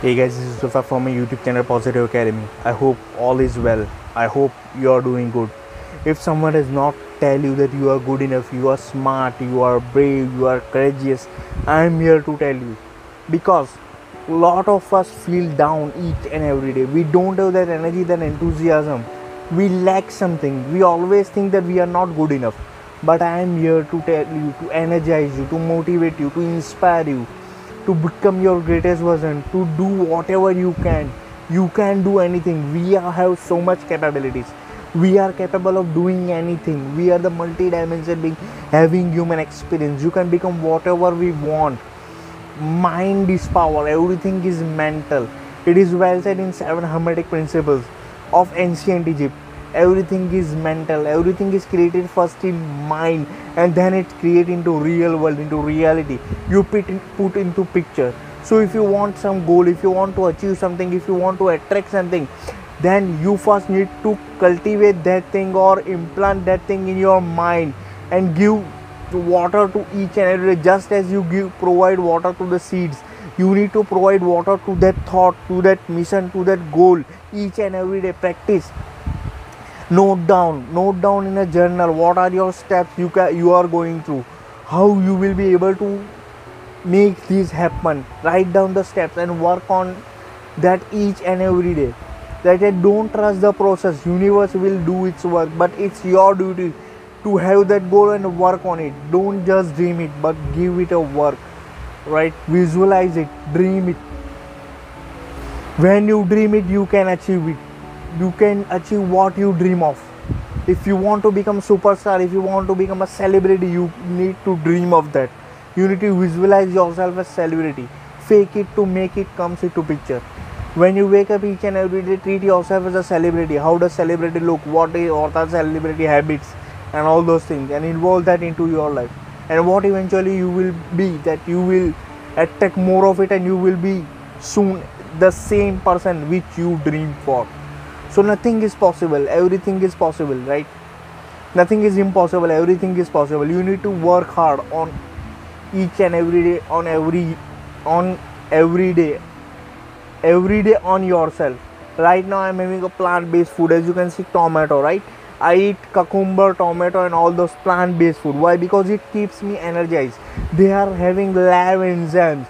Hey guys, this is Sufa from my YouTube channel Positive Academy. I hope all is well. I hope you are doing good. If someone does not tell you that you are good enough, you are smart, you are brave, you are courageous, I am here to tell you. Because a lot of us feel down each and every day. We don't have that energy, that enthusiasm. We lack something. We always think that we are not good enough. But I am here to tell you, to energize you, to motivate you, to inspire you to become your greatest version to do whatever you can. You can do anything. We have so much capabilities. We are capable of doing anything. We are the multi-dimensional being having human experience. You can become whatever we want. Mind is power. Everything is mental. It is well said in seven hermetic principles of ancient egypt everything is mental everything is created first in mind and then it's created into real world into reality. You put, in, put into picture. So if you want some goal if you want to achieve something if you want to attract something then you first need to cultivate that thing or implant that thing in your mind and give water to each and every day. Just as you give provide water to the seeds you need to provide water to that thought to that mission to that goal each and every day. Practice note down note down in a journal what are your steps you can you are going through? How you will be able to make these happen? Write down the steps and work on that each and every day. That I don't trust the process. Universe will do its work but it's your duty to have that goal and work on it. Don't just dream it but give it a work right? Visualize it dream it. When you dream it you can achieve it you can achieve what you dream of. If you want to become superstar if you want to become a celebrity you need to dream of that. You need to visualize yourself as celebrity. Fake it to make it comes into picture. When you wake up each and every day treat yourself as a celebrity. How does celebrity look? What is what are celebrity habits? And all those things. And involve that into your life. And what eventually you will be that you will attract more of it and you will be soon the same person which you dream for so nothing is possible. Everything is possible right? Nothing is impossible. Everything is possible. You need to work hard on each and every day on every on every day. Every day on yourself. Right now i'm having a plant based food. As you can see tomato right? I eat cucumber tomato and all those plant based food. Why? Because it keeps me energized. They are having lab enzymes